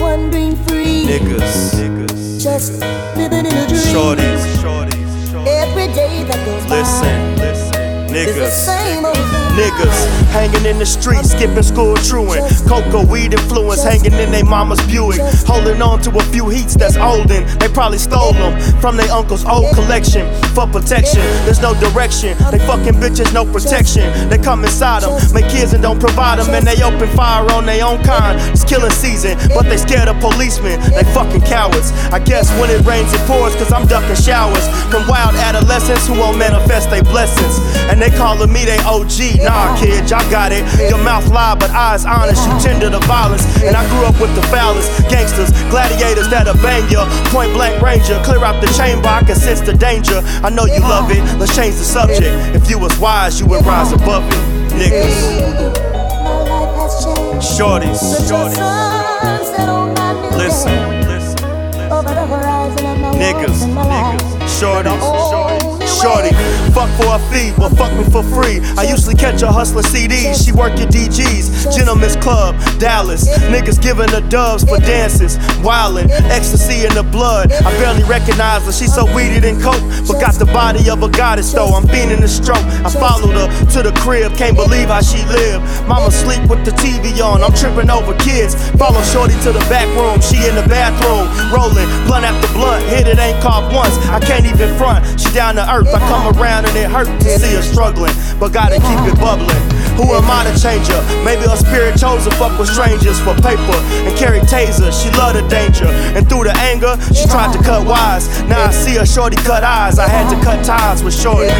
Wandering free. Niggas, niggas, Just living in a dream. shorties, shorties, shorties. Every day that goes Listen, listen, by is the niggas. same old thing. Niggas hanging in the streets, skipping school, truant. Cocoa weed influence, hanging in they mama's Buick. Holding on to a few heats that's olden. They probably stole them from their uncle's old collection. For protection, there's no direction. They fucking bitches, no protection. They come inside them, make kids and don't provide them. And they open fire on their own kind. It's killing season, but they scared of policemen. They fucking cowards. I guess when it rains, it pours, cause I'm ducking showers. From wild adolescents who won't manifest their blessings. And they calling me they OG. Nah, kid, y'all got it. Your mouth lie, but eyes honest. You tender to violence. And I grew up with the foulest gangsters, gladiators that'll bang ya. Point blank ranger, clear out the chamber. I can sense the danger. I know you love it. Let's change the subject. If you was wise, you would rise above it. Niggas, My life has changed. shorties, shorties. sun set on my new Listen, listen, listen. Over the horizon of my Niggas, walls and my life. niggas, shorties, shorties. Shorty. Fuck for a fee, but fuck me for free. I usually catch a hustler CDs. She work at DG's, Gentlemen's Club, Dallas. Niggas giving her doves for dances, wildin', ecstasy in the blood. I barely recognize her. She so weedy and coke, but got the body of a goddess though. I'm fiending the stroke. I followed her to the crib, can't believe how she lived. Mama sleep with the TV on. I'm tripping over kids. Follow Shorty to the back room. She in the bathroom, rolling blunt after blunt. Hit it ain't caught once. I can't even front. She down to earth. I come around and it hurt to see her struggling, but gotta keep it bubbling. Who am I to change her? Maybe her spirit chose to fuck with strangers for paper and carry taser. She love the danger, and through the anger, she tried to cut wise. Now I see her shorty cut eyes. I had to cut ties with shorty.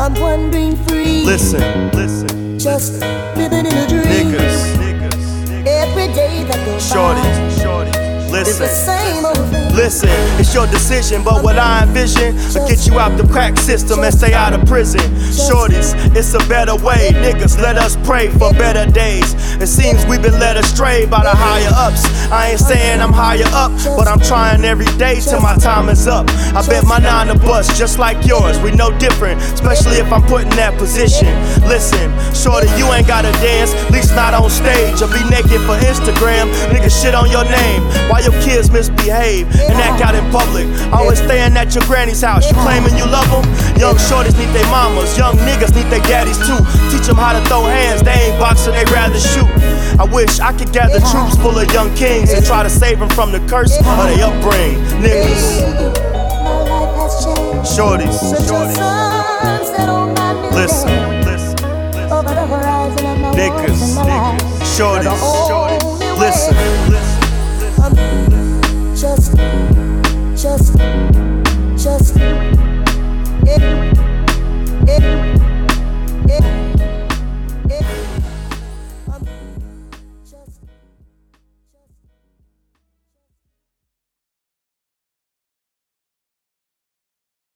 I'm wandering free. Listen, listen, Just living in a dream. niggas, niggas, Every day that goes shorty, by shorty. Listen. same old thing. Listen, it's your decision, but what I envision will get you out the crack system and stay out of prison. Shorties, it's a better way. Niggas, let us pray for better days. It seems we've been led astray by the higher ups. I ain't saying I'm higher up, but I'm trying every day till my time is up. I bet my nine to bust just like yours. We no different, especially if I'm put in that position. Listen, shorty, you ain't gotta dance, At least not on stage, or be naked for Instagram. Nigga, shit on your name. Why your kids misbehave and act out in public? Always staying at your granny's house. You claiming you love them? Young shorties need their mamas, young niggas need their daddies too. Teach them how to throw hands, they ain't boxing, they rather shoot. I wish I could gather troops full of young kings and try to save them from the curse of their upbringing. Niggas, My life has changed. shorties, shorties. Shorties, shorties.